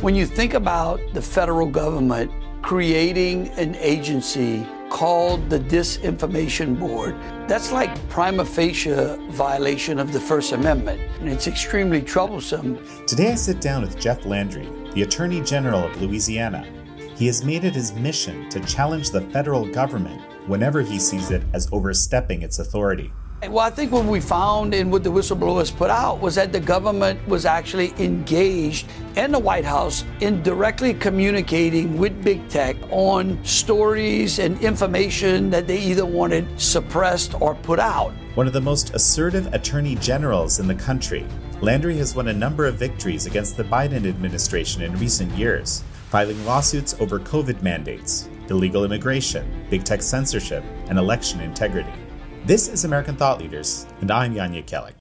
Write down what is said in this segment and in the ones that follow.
When you think about the federal government creating an agency called the Disinformation Board, that's like prima facie violation of the First Amendment, and it's extremely troublesome. Today I sit down with Jeff Landry, the Attorney General of Louisiana. He has made it his mission to challenge the federal government whenever he sees it as overstepping its authority. Well, I think what we found and what the whistleblowers put out was that the government was actually engaged in the White House in directly communicating with big tech on stories and information that they either wanted suppressed or put out. One of the most assertive attorney generals in the country, Landry has won a number of victories against the Biden administration in recent years, filing lawsuits over COVID mandates, illegal immigration, big tech censorship, and election integrity. This is American Thought Leaders, and I'm Jan Jekielek.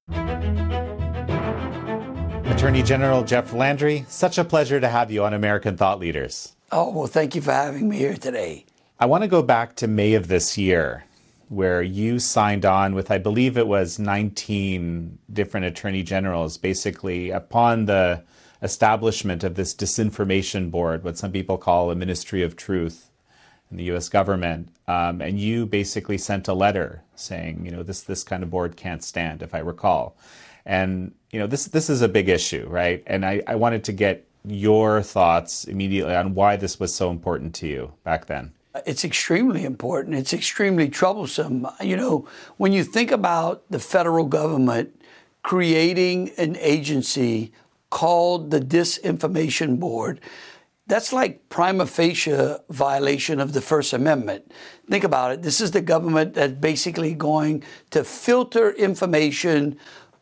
Attorney General Jeff Landry, such a pleasure to have you on American Thought Leaders. Oh, well, thank you for having me here today. I want to go back to May of this year, where you signed on with, I believe it was 19 different attorney generals, basically upon the establishment of this disinformation board, what some people call a ministry of truth in the U.S. government, um, and you basically sent a letter saying, you know, this this kind of board can't stand, if I recall, and you know, this this is a big issue, right? And I, I wanted to get your thoughts immediately on why this was so important to you back then. It's extremely important. It's extremely troublesome. You know, when you think about the federal government creating an agency called the Disinformation Board that's like prima facie violation of the First Amendment. Think about it. This is the government that's basically going to filter information,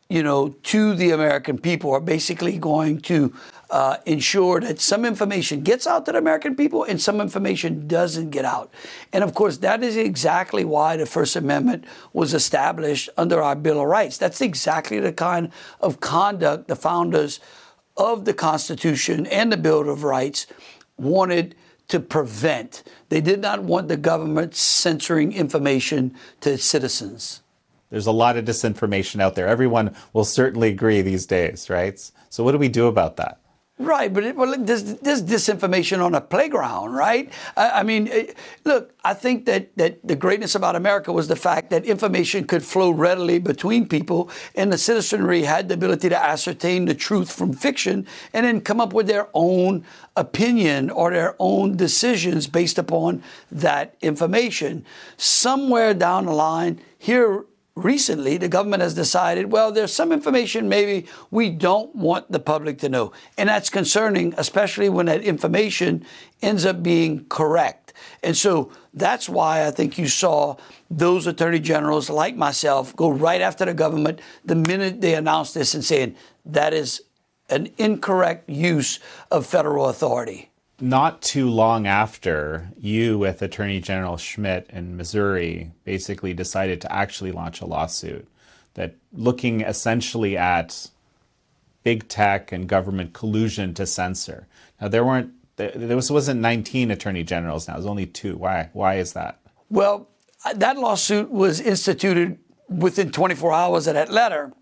you know, to the American people, or basically going to uh, ensure that some information gets out to the American people and some information doesn't get out. And of course, that is exactly why the First Amendment was established under our Bill of Rights. That's exactly the kind of conduct the founders of the Constitution and the Bill of Rights wanted to prevent. They did not want the government censoring information to citizens. There's a lot of disinformation out there. Everyone will certainly agree these days, right? So, what do we do about that? Right, but it, well, there's, there's disinformation on a playground, right? I, I mean, it, look, I think that, that the greatness about America was the fact that information could flow readily between people, and the citizenry had the ability to ascertain the truth from fiction and then come up with their own opinion or their own decisions based upon that information. Somewhere down the line, here recently the government has decided, well, there's some information maybe we don't want the public to know. And that's concerning, especially when that information ends up being correct. And so that's why I think you saw those attorney generals like myself go right after the government the minute they announced this and saying that is an incorrect use of federal authority not too long after, you with Attorney General Schmitt in Missouri basically decided to actually launch a lawsuit that looking essentially at big tech and government collusion to censor. Now there weren't there was wasn't 19 attorney generals now, it was only two. Why? Why is that? Well, that lawsuit was instituted within 24 hours of that letter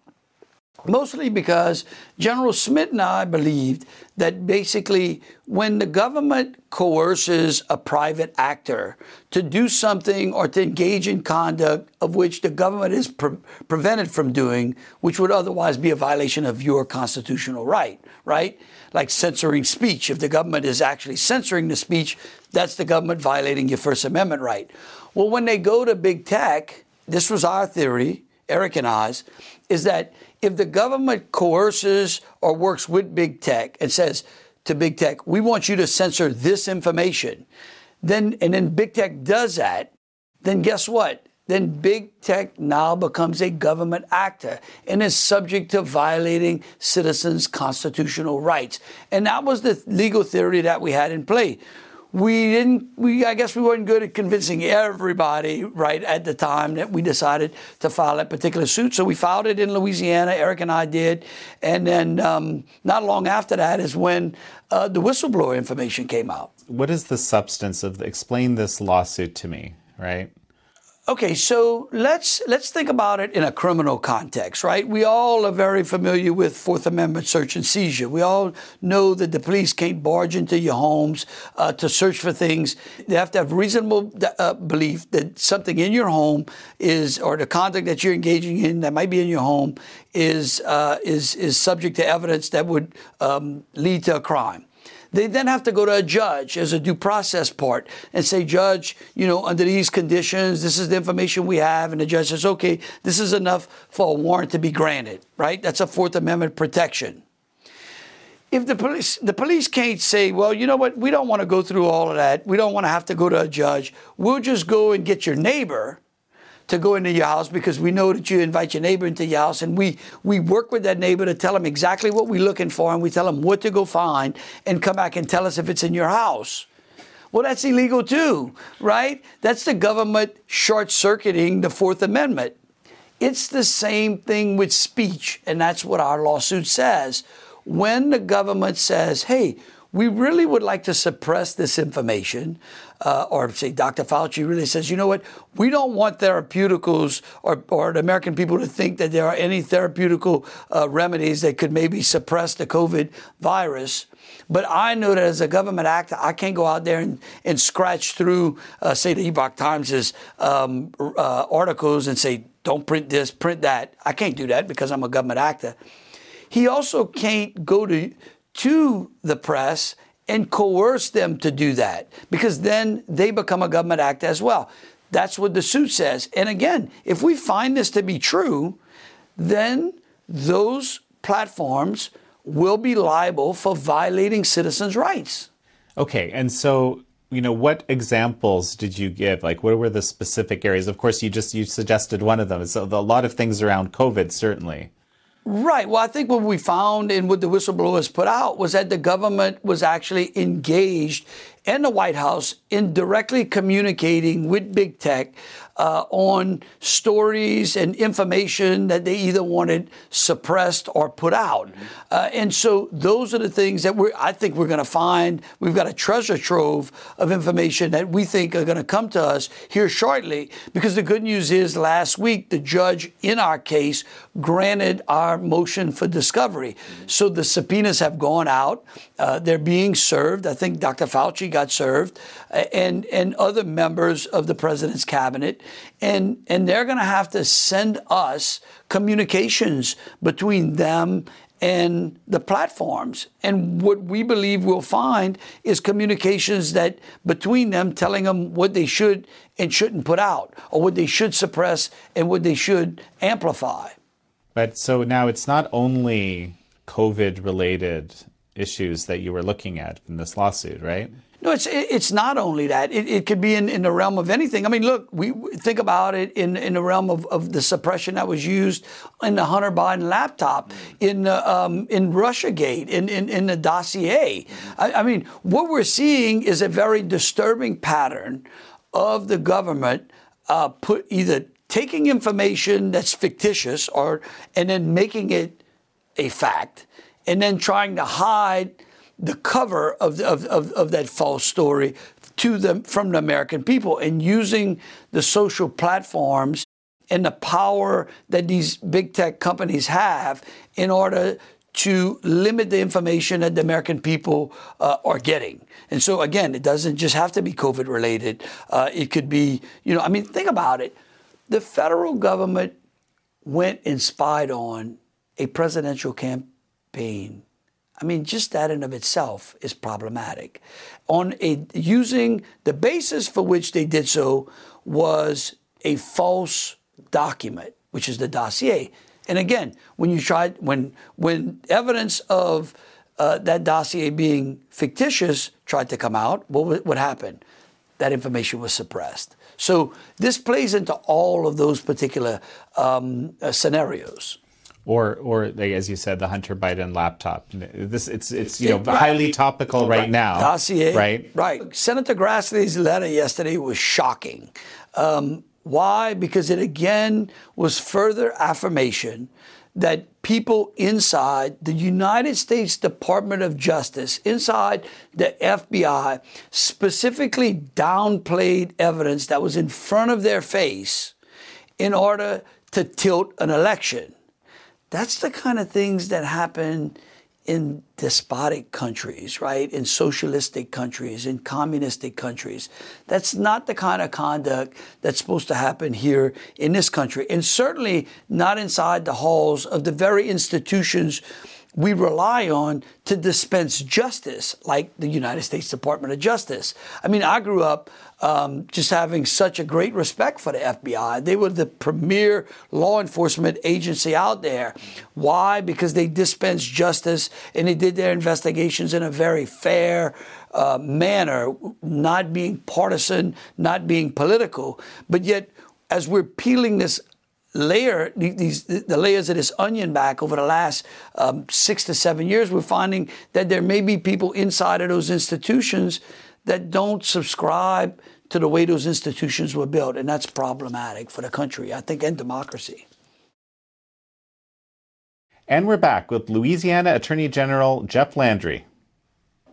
mostly because General Schmitt and I believed that basically when the government coerces a private actor to do something or to engage in conduct of which the government is pre- prevented from doing, which would otherwise be a violation of your constitutional right, right? Like censoring speech. If the government is actually censoring the speech, that's the government violating your First Amendment right. Well, when they go to big tech, this was our theory, Eric and I's, is that if the government coerces or works with big tech and says to big tech, we want you to censor this information, then and then big tech does that, then guess what? Then big tech now becomes a government actor and is subject to violating citizens' constitutional rights. And that was the legal theory that we had in play we didn't we i guess we weren't good at convincing everybody right at the time that we decided to file that particular suit. So we filed it in louisiana eric and i did. And then um, not long after that is when uh, the whistleblower information came out. What is the substance of the, explain this lawsuit to me right Okay, so let's let's think about it in a criminal context, right? We all are very familiar with Fourth Amendment search and seizure. We all know that the police can't barge into your homes uh, to search for things. They have to have reasonable uh, belief that something in your home is, or the conduct that you're engaging in that might be in your home is uh, is is subject to evidence that would um, lead to a crime. They then have to go to a judge as a due process part and say, Judge, you know, under these conditions, this is the information we have. And the judge says, okay, this is enough for a warrant to be granted, right? That's a Fourth Amendment protection. If the police, the police can't say, well, you know what, we don't want to go through all of that. We don't want to have to go to a judge. We'll just go and get your neighbor to go into your house because we know that you invite your neighbor into your house and we, we work with that neighbor to tell them exactly what we're looking for and we tell them what to go find and come back and tell us if it's in your house. Well, that's illegal too, right? That's the government short circuiting the Fourth Amendment. It's the same thing with speech, and that's what our lawsuit says. When the government says, hey, we really would like to suppress this information, uh, or say Dr. Fauci really says, you know what, we don't want therapeuticals or, or the American people to think that there are any therapeutical uh, remedies that could maybe suppress the COVID virus. But I know that as a government actor, I can't go out there and, and scratch through, uh, say, the Epoch Times' um, uh, articles and say, don't print this, print that. I can't do that because I'm a government actor. He also can't go to to the press and coerce them to do that because then they become a government act as well. That's what the suit says. And again, if we find this to be true, then those platforms will be liable for violating citizens' rights. Okay, and so you know what examples did you give like what were the specific areas of course you just you suggested one of them so a lot of things around covid certainly Right. Well, I think what we found and what the whistleblowers put out was that the government was actually engaged in the White House in directly communicating with big tech uh, on stories and information that they either wanted suppressed or put out. Uh, and so those are the things that we I think we're going to find. We've got a treasure trove of information that we think are going to come to us here shortly. Because the good news is last week, the judge in our case granted our motion for discovery. So the subpoenas have gone out. Uh, they're being served. I think Dr. Fauci got served and, and other members of the president's cabinet. And, and they're going to have to send us communications between them and the platforms. And what we believe we'll find is communications that between them telling them what they should and shouldn't put out, or what they should suppress and what they should amplify. But so now it's not only COVID related issues that you were looking at in this lawsuit, right? No, it's it's not only that. It, it could be in, in the realm of anything. I mean, look, we think about it in, in the realm of, of the suppression that was used in the Hunter Biden laptop, in the, um, in RussiaGate, in, in, in the dossier. I, I mean, what we're seeing is a very disturbing pattern of the government uh, put either taking information that's fictitious or and then making it a fact, and then trying to hide the cover of, of, of, of that false story to them from the American people and using the social platforms and the power that these big tech companies have in order to limit the information that the American people uh, are getting. And so, again, it doesn't just have to be COVID related. Uh, it could be, you know, I mean, think about it. The federal government went and spied on a presidential campaign I mean, just that in of itself is problematic. On a using the basis for which they did so was a false document, which is the dossier. And again, when you tried when when evidence of uh, that dossier being fictitious tried to come out, what what happened? That information was suppressed. So this plays into all of those particular um, uh, scenarios or or as you said, the Hunter Biden laptop. This it's it's you know highly topical right, now. Dossier, right? Right. Senator Grassley's letter yesterday was shocking. Um, why? Because it again was further affirmation that people inside the United States Department of Justice, inside the FBI, specifically downplayed evidence that was in front of their face in order to tilt an election. That's the kind of things that happen in despotic countries, right? In socialistic countries, in communistic countries. That's not the kind of conduct that's supposed to happen here in this country, and certainly not inside the halls of the very institutions we rely on to dispense justice, like the United States Department of Justice. I mean, I grew up um, just having such a great respect for the FBI. They were the premier law enforcement agency out there. Why? Because they dispensed justice and they did their investigations in a very fair uh, manner, not being partisan, not being political. But yet, as we're peeling this layer these the layers of this onion back over the last um, six to seven years we're finding that there may be people inside of those institutions that don't subscribe to the way those institutions were built and that's problematic for the country i think and democracy. And we're back with louisiana attorney general jeff landry.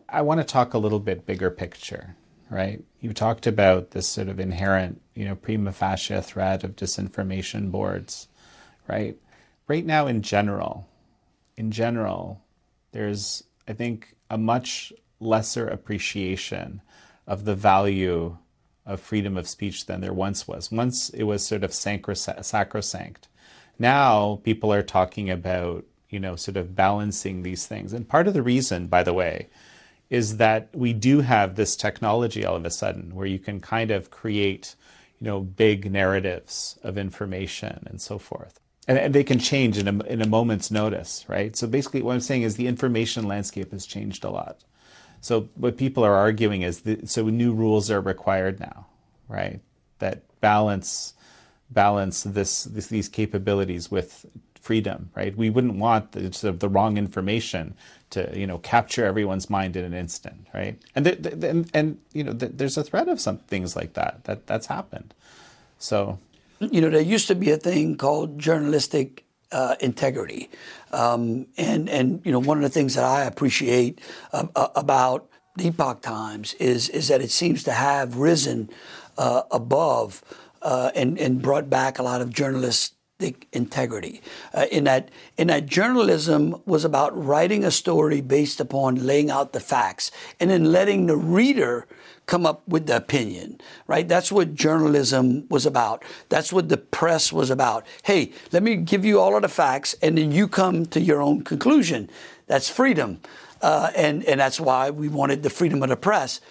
I want to talk a little bit bigger picture right? You talked about this sort of inherent, you know, prima facie threat of disinformation boards, right? Right now, in general, in general, there's, I think, a much lesser appreciation of the value of freedom of speech than there once was. Once it was sort of sacrosanct. Now people are talking about, you know, sort of balancing these things. And part of the reason, by the way, is that we do have this technology all of a sudden where you can kind of create, you know, big narratives of information and so forth. And, and they can change in a, in a moment's notice, right? So basically, what I'm saying is the information landscape has changed a lot. So what people are arguing is that, so new rules are required now, right? That balance balance this, this these capabilities with freedom, right? We wouldn't want the, sort of the wrong information to you know capture everyone's mind in an instant, right? And and, and you know the, there's a threat of some things like that that that's happened. So, you know, there used to be a thing called journalistic uh, integrity, um, and and you know one of the things that I appreciate uh, uh about the Epoch Times is is that it seems to have risen uh, above uh, and and brought back a lot of journalists integrity. Uh, in that, in that journalism was about writing a story based upon laying out the facts, and then letting the reader come up with the opinion. Right? That's what journalism was about. That's what the press was about. Hey, let me give you all of the facts, and then you come to your own conclusion. That's freedom, uh, and and that's why we wanted the freedom of the press.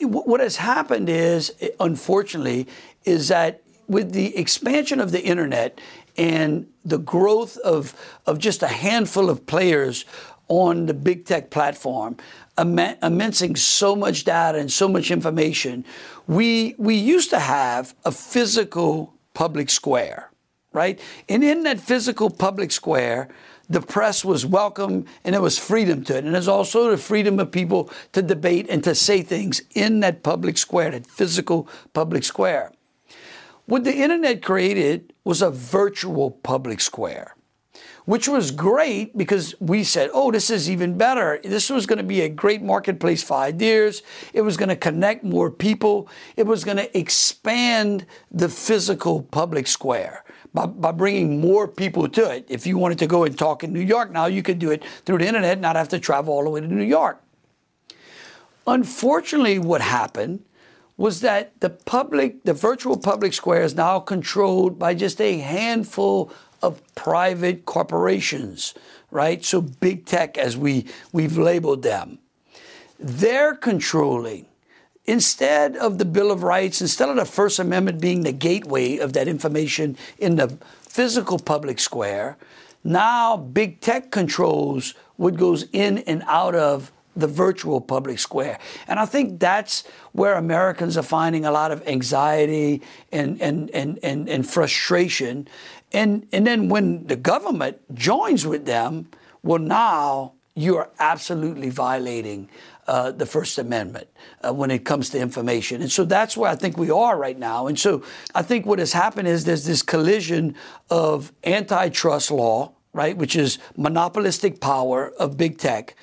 What has happened is, unfortunately, is that with the expansion of the internet and the growth of, of just a handful of players on the big tech platform, immensing so much data and so much information, we, we used to have a physical public square, right? And in that physical public square, the press was welcome and there was freedom to it. And there's also the freedom of people to debate and to say things in that public square, that physical public square. What the internet created was a virtual public square, which was great because we said, oh, this is even better. This was going to be a great marketplace for ideas. It was going to connect more people. It was going to expand the physical public square. By, by, bringing more people to it. If you wanted to go and talk in New York now, you could do it through the internet, not have to travel all the way to New York. Unfortunately, what happened was that the public, the virtual public square is now controlled by just a handful of private corporations, right? So big tech, as we, we've labeled them. They're controlling. Instead of the Bill of Rights, instead of the First Amendment being the gateway of that information in the physical public square, now big tech controls what goes in and out of the virtual public square. And I think that's where Americans are finding a lot of anxiety and, and, and, and, and frustration. And, and then when the government joins with them, well, now you are absolutely violating uh, the First Amendment uh, when it comes to information. And so that's where I think we are right now. And so I think what has happened is there's this collision of antitrust law right, which is monopolistic power of big tech,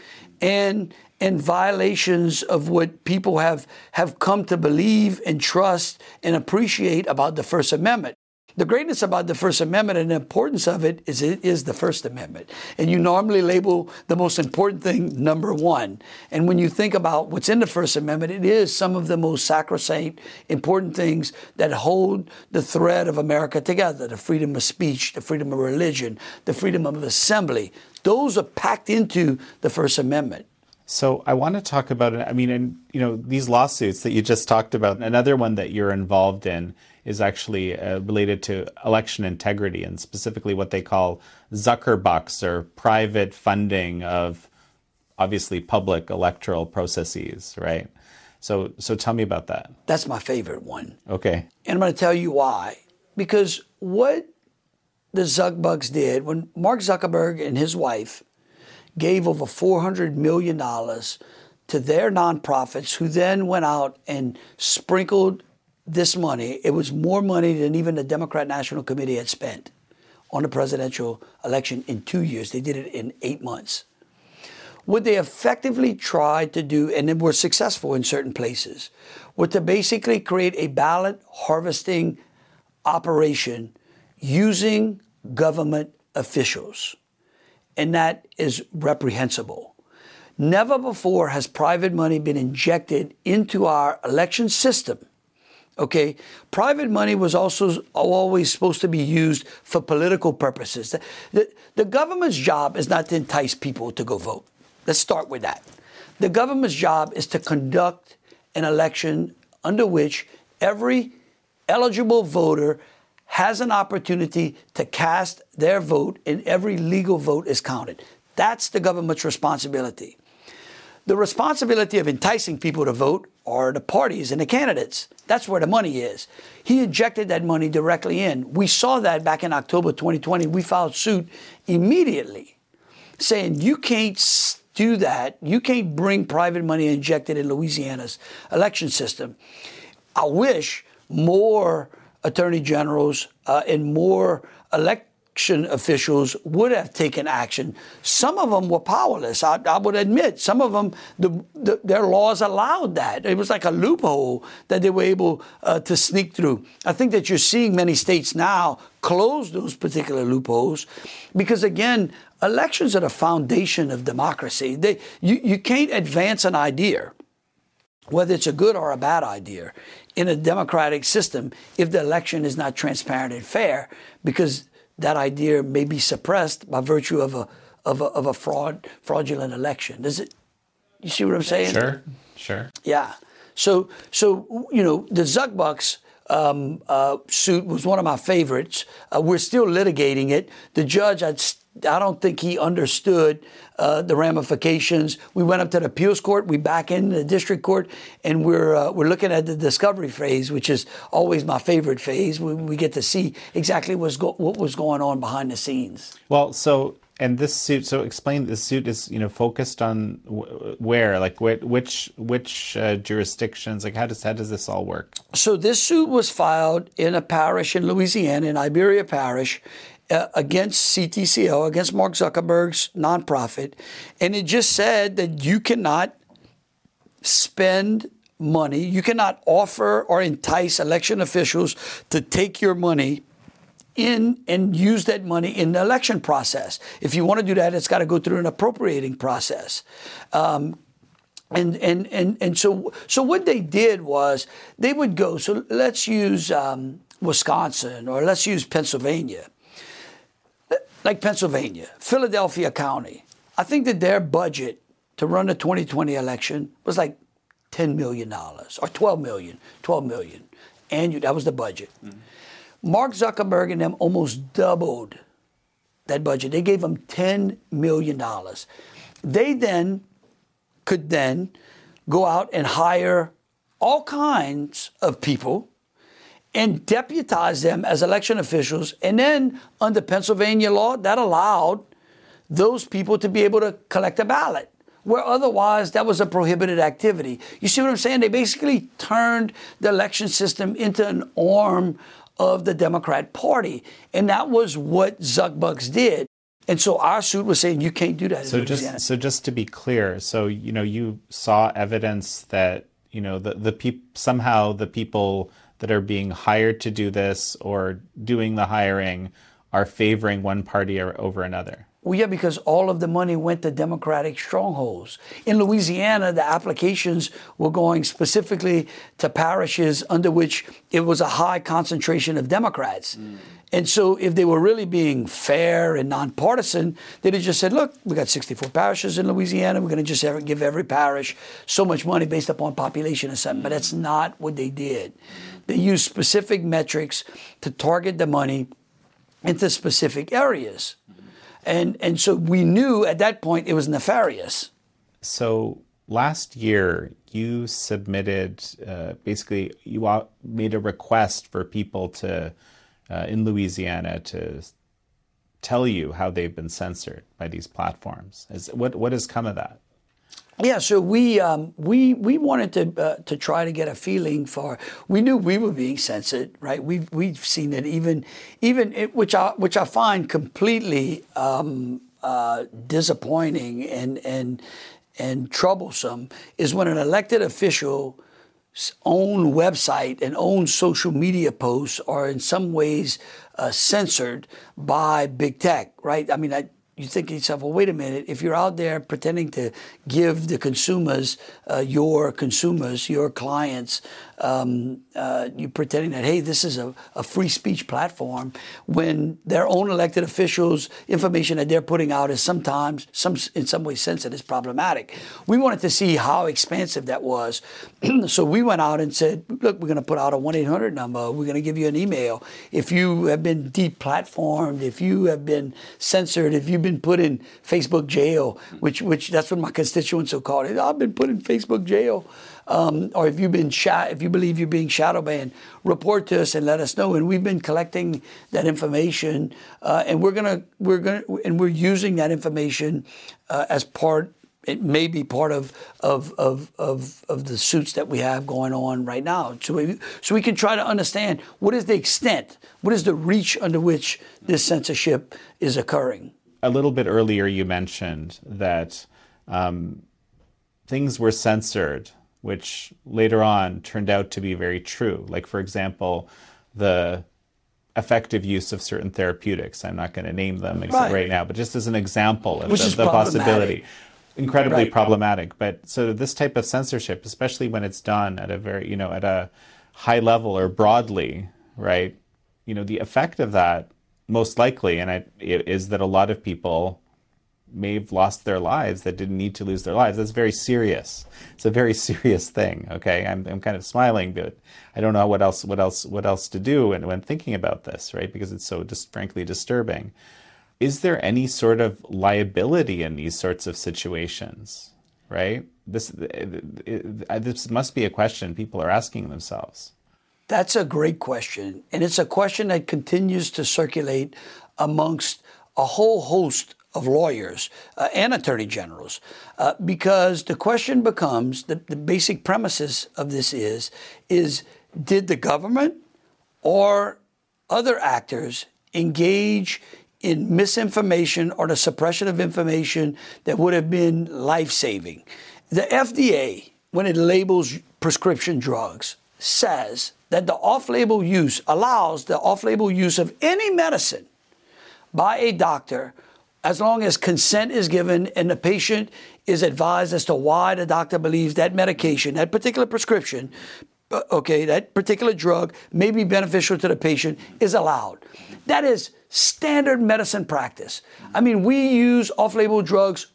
and and violations of what people have have come to believe and trust and appreciate about the First Amendment. The greatness about the First Amendment and the importance of it is it is the First Amendment. And you normally label the most important thing number one. And when you think about what's in the First Amendment, it is some of the most sacrosanct, important things that hold the thread of America together the freedom of speech, the freedom of religion, the freedom of assembly. Those are packed into the First Amendment. So I want to talk about it. I mean, and you know, these lawsuits that you just talked about. Another one that you're involved in is actually uh, related to election integrity and specifically what they call Zuckerbucks or private funding of obviously public electoral processes, right? So, so tell me about that. That's my favorite one. Okay. And I'm going to tell you why. Because what the Zuckbucks did when Mark Zuckerberg and his wife gave over $400 million to their nonprofits, who then went out and sprinkled this money, it was more money than even the Democrat National Committee had spent on the presidential election in two years. They did it in eight months. What they effectively tried to do, and then were successful in certain places, was to basically create a ballot harvesting operation using government officials. And that is reprehensible. Never before has private money been injected into our election system Okay, private money was also always supposed to be used for political purposes. The, the, the, government's job is not to entice people to go vote. Let's start with that. The government's job is to conduct an election under which every eligible voter has an opportunity to cast their vote and every legal vote is counted. That's the government's responsibility. The responsibility of enticing people to vote are the parties and the candidates. That's where the money is. He injected that money directly in. We saw that back in October 2020. We filed suit immediately saying you can't do that. You can't bring private money injected in Louisiana's election system. I wish more attorney generals uh, and more election officials would have taken action. Some of them were powerless. I, I would admit, some of them, the, the, their laws allowed that. It was like a loophole that they were able uh, to sneak through. I think that you're seeing many states now close those particular loopholes because, again, elections are the foundation of democracy. They, you, you can't advance an idea whether it's a good or a bad idea in a democratic system if the election is not transparent and fair because that idea may be suppressed by virtue of a of a, of a fraud fraudulent election. Does it? You see what I'm saying? Sure, sure. Yeah. So so you know the Zuckbucks. Um, uh, suit was one of my favorites. Uh, we're still litigating it. The judge, I'd, I don't think he understood uh, the ramifications. We went up to the appeals court. We back in the district court, and we're uh, we're looking at the discovery phase, which is always my favorite phase. We, we get to see exactly what's go- what was going on behind the scenes. Well, so and this suit. So explain. This suit is you know focused on where, like which which uh, jurisdictions. Like how does how does this all work? So this suit was filed in a parish in Louisiana, in Iberia Parish, uh, against CTCL, against Mark Zuckerberg's nonprofit, and it just said that you cannot spend money, you cannot offer or entice election officials to take your money in and use that money in the election process. If you want to do that, it's got to go through an appropriating process. Um, and, and, and, and so, so what they did was they would go, so let's use um, Wisconsin or let's use Pennsylvania like Pennsylvania, Philadelphia County, I think that their budget to run the 2020 election was like $10 million or $12 million, $12 million. And that was the budget. Mm-hmm. Mark Zuckerberg and them almost doubled that budget. They gave them $10 million. They then could then go out and hire all kinds of people and deputize them as election officials. And then under Pennsylvania law, that allowed those people to be able to collect a ballot, where otherwise that was a prohibited activity. You see what I'm saying? They basically turned the election system into an arm of the Democrat Party. And that was what Zuckbucks did. And so our suit was saying you can't do that. So just so just to be clear, so you know you saw evidence that you know the the peop- somehow the people that are being hired to do this or doing the hiring are favoring one party over another. Well, yeah, because all of the money went to Democratic strongholds. In Louisiana, the applications were going specifically to parishes under which it was a high concentration of Democrats. Mm. And so, if they were really being fair and nonpartisan, they'd have just said, look, we got 64 parishes in Louisiana. We're going to just give every parish so much money based upon population or something. But that's not what they did. They used specific metrics to target the money into specific areas. And, and so we knew at that point it was nefarious. So last year, you submitted uh, basically, you made a request for people to, uh, in Louisiana, to tell you how they've been censored by these platforms. Is, what, what has come of that? Yeah, so we um, we we wanted to uh, to try to get a feeling for. We knew we were being censored, right? We've we've seen it even even it, which I which I find completely um, uh, disappointing and and and troublesome is when an elected official own website and own social media posts are in some ways uh, censored by big tech, right? I mean, I, you think to yourself, well, wait a minute. If you're out there pretending to give the consumers, uh, your consumers, your clients, um, uh, you pretending that hey, this is a, a, free speech platform, when their own elected officials' information that they're putting out is sometimes, some in some ways, sensitive, is problematic. We wanted to see how expansive that was, so we went out and said, look, we're going to put out a one eight hundred number. We're going to give you an email if you have been deplatformed, if you have been censored, if you've been put in Facebook jail, which which that's what my constituents will call it. I've been put in Facebook jail um, or if you've been shot, if you believe you're being shadow banned, report to us and let us know. And we've been collecting that information, uh, and we're gonna we're gonna and we're using that information uh, as part. It may be part of, of, of, of, of the suits that we have going on right now. So we, so we can try to understand what is the extent, what is the reach under which this censorship is occurring. A little bit earlier, you mentioned that um, things were censored which later on turned out to be very true. Like, for example, the effective use of certain therapeutics. I'm not going to name them right. right, now, but just as an example of the, the possibility. Incredibly right. problematic. But so this type of censorship, especially when it's done at a very, you know, at a high level or broadly, right? You know, the effect of that most likely, and I, it, is that a lot of people may have lost their lives that didn't need to lose their lives. That's very serious. It's a very serious thing. Okay, I'm, I'm kind of smiling, but I don't know what else what else what else to do and when thinking about this, right? Because it's so just frankly disturbing. Is there any sort of liability in these sorts of situations? Right. This this must be a question people are asking themselves. That's a great question, and it's a question that continues to circulate amongst a whole host of lawyers uh, and attorney generals uh, because the question becomes the, the basic premises of this is is did the government or other actors engage in misinformation or the suppression of information that would have been life saving. The FDA, when it labels prescription drugs, says that the off label use allows the off label use of any medicine by a doctor as long as consent is given and the patient is advised as to why the doctor believes that medication, that particular prescription, okay, that particular drug may be beneficial to the patient, is allowed. That is standard medicine practice. I mean, we use off label drugs,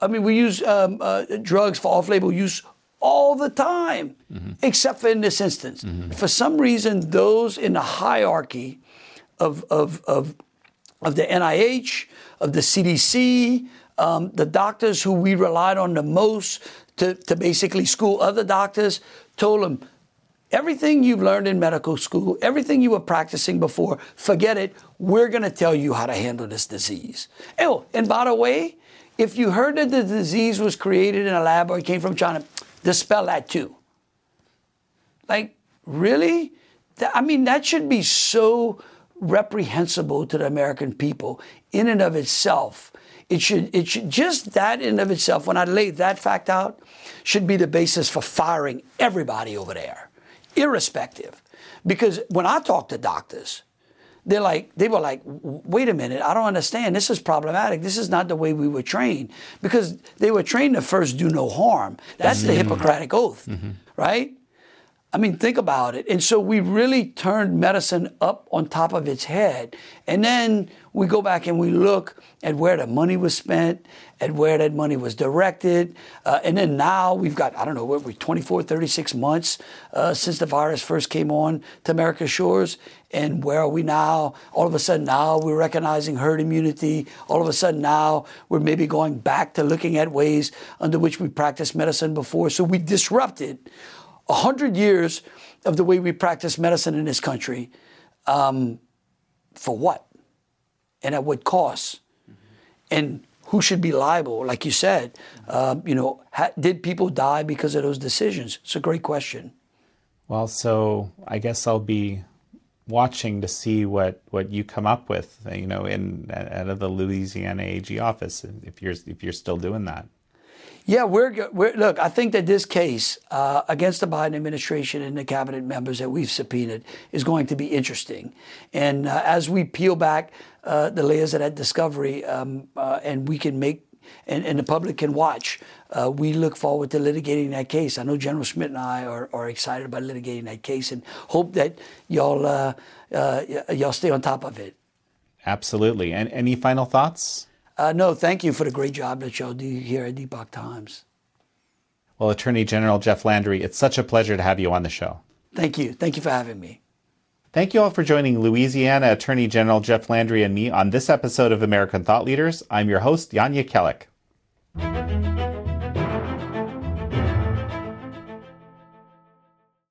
I mean, we use um, uh, drugs for off label use all the time, mm-hmm. except for in this instance. Mm-hmm. For some reason, those in the hierarchy of, of, of, of the NIH, of the CDC, um, the doctors who we relied on the most to, to basically school other doctors, told them, everything you've learned in medical school, everything you were practicing before, forget it. We're going to tell you how to handle this disease. Oh, and by the way, if you heard that the disease was created in a lab or it came from China, dispel that too. Like, really? I mean, that should be so reprehensible to the American people in and of itself. It should, it should just that in and of itself, when I lay that fact out, should be the basis for firing everybody over there, irrespective. Because when I talk to doctors, they're like they were like wait a minute i don't understand. This is problematic. This is not the way we were trained. Because they were trained to first do no harm. That's mm-hmm. the hippocratic oath mm-hmm. right I mean, think about it. And so we really turned medicine up on top of its head. And then we go back and we look at where the money was spent, at where that money was directed. Uh, and then now we've got, I don't know, what we 24, 36 months uh, since the virus first came on to America's shores. And where are we now? All of a sudden now we're recognizing herd immunity. All of a sudden now we're maybe going back to looking at ways under which we practiced medicine before. So we disrupted 100 years of the way we practice medicine in this country. Um, for what? And at what cost? Mm-hmm. And who should be liable? Like you said, um, you know, ha- did people die because of those decisions? It's a great question. Well, so I guess I'll be watching to see what, what you come up with, you know, in out of the Louisiana AG office, if you're if you're still doing that. Yeah, we're, we're look. I think that this case uh, against the Biden administration and the cabinet members that we've subpoenaed is going to be interesting. And uh, as we peel back uh, the layers of that discovery, um, uh, and we can make and, and, the public can watch. Uh, we look forward to litigating that case. I know General Schmitt and I are, are excited about litigating that case, and hope that y'all uh, y'all stay on top of it. Absolutely. And any final thoughts? Uh, no, thank you for the great job that y'all do here at Epoch Times. Well, Attorney General Jeff Landry, it's such a pleasure to have you on the show. Thank you. Thank you for having me. Thank you all for joining Louisiana Attorney General Jeff Landry and me on this episode of American Thought Leaders. I'm your host, Jan Jekielek.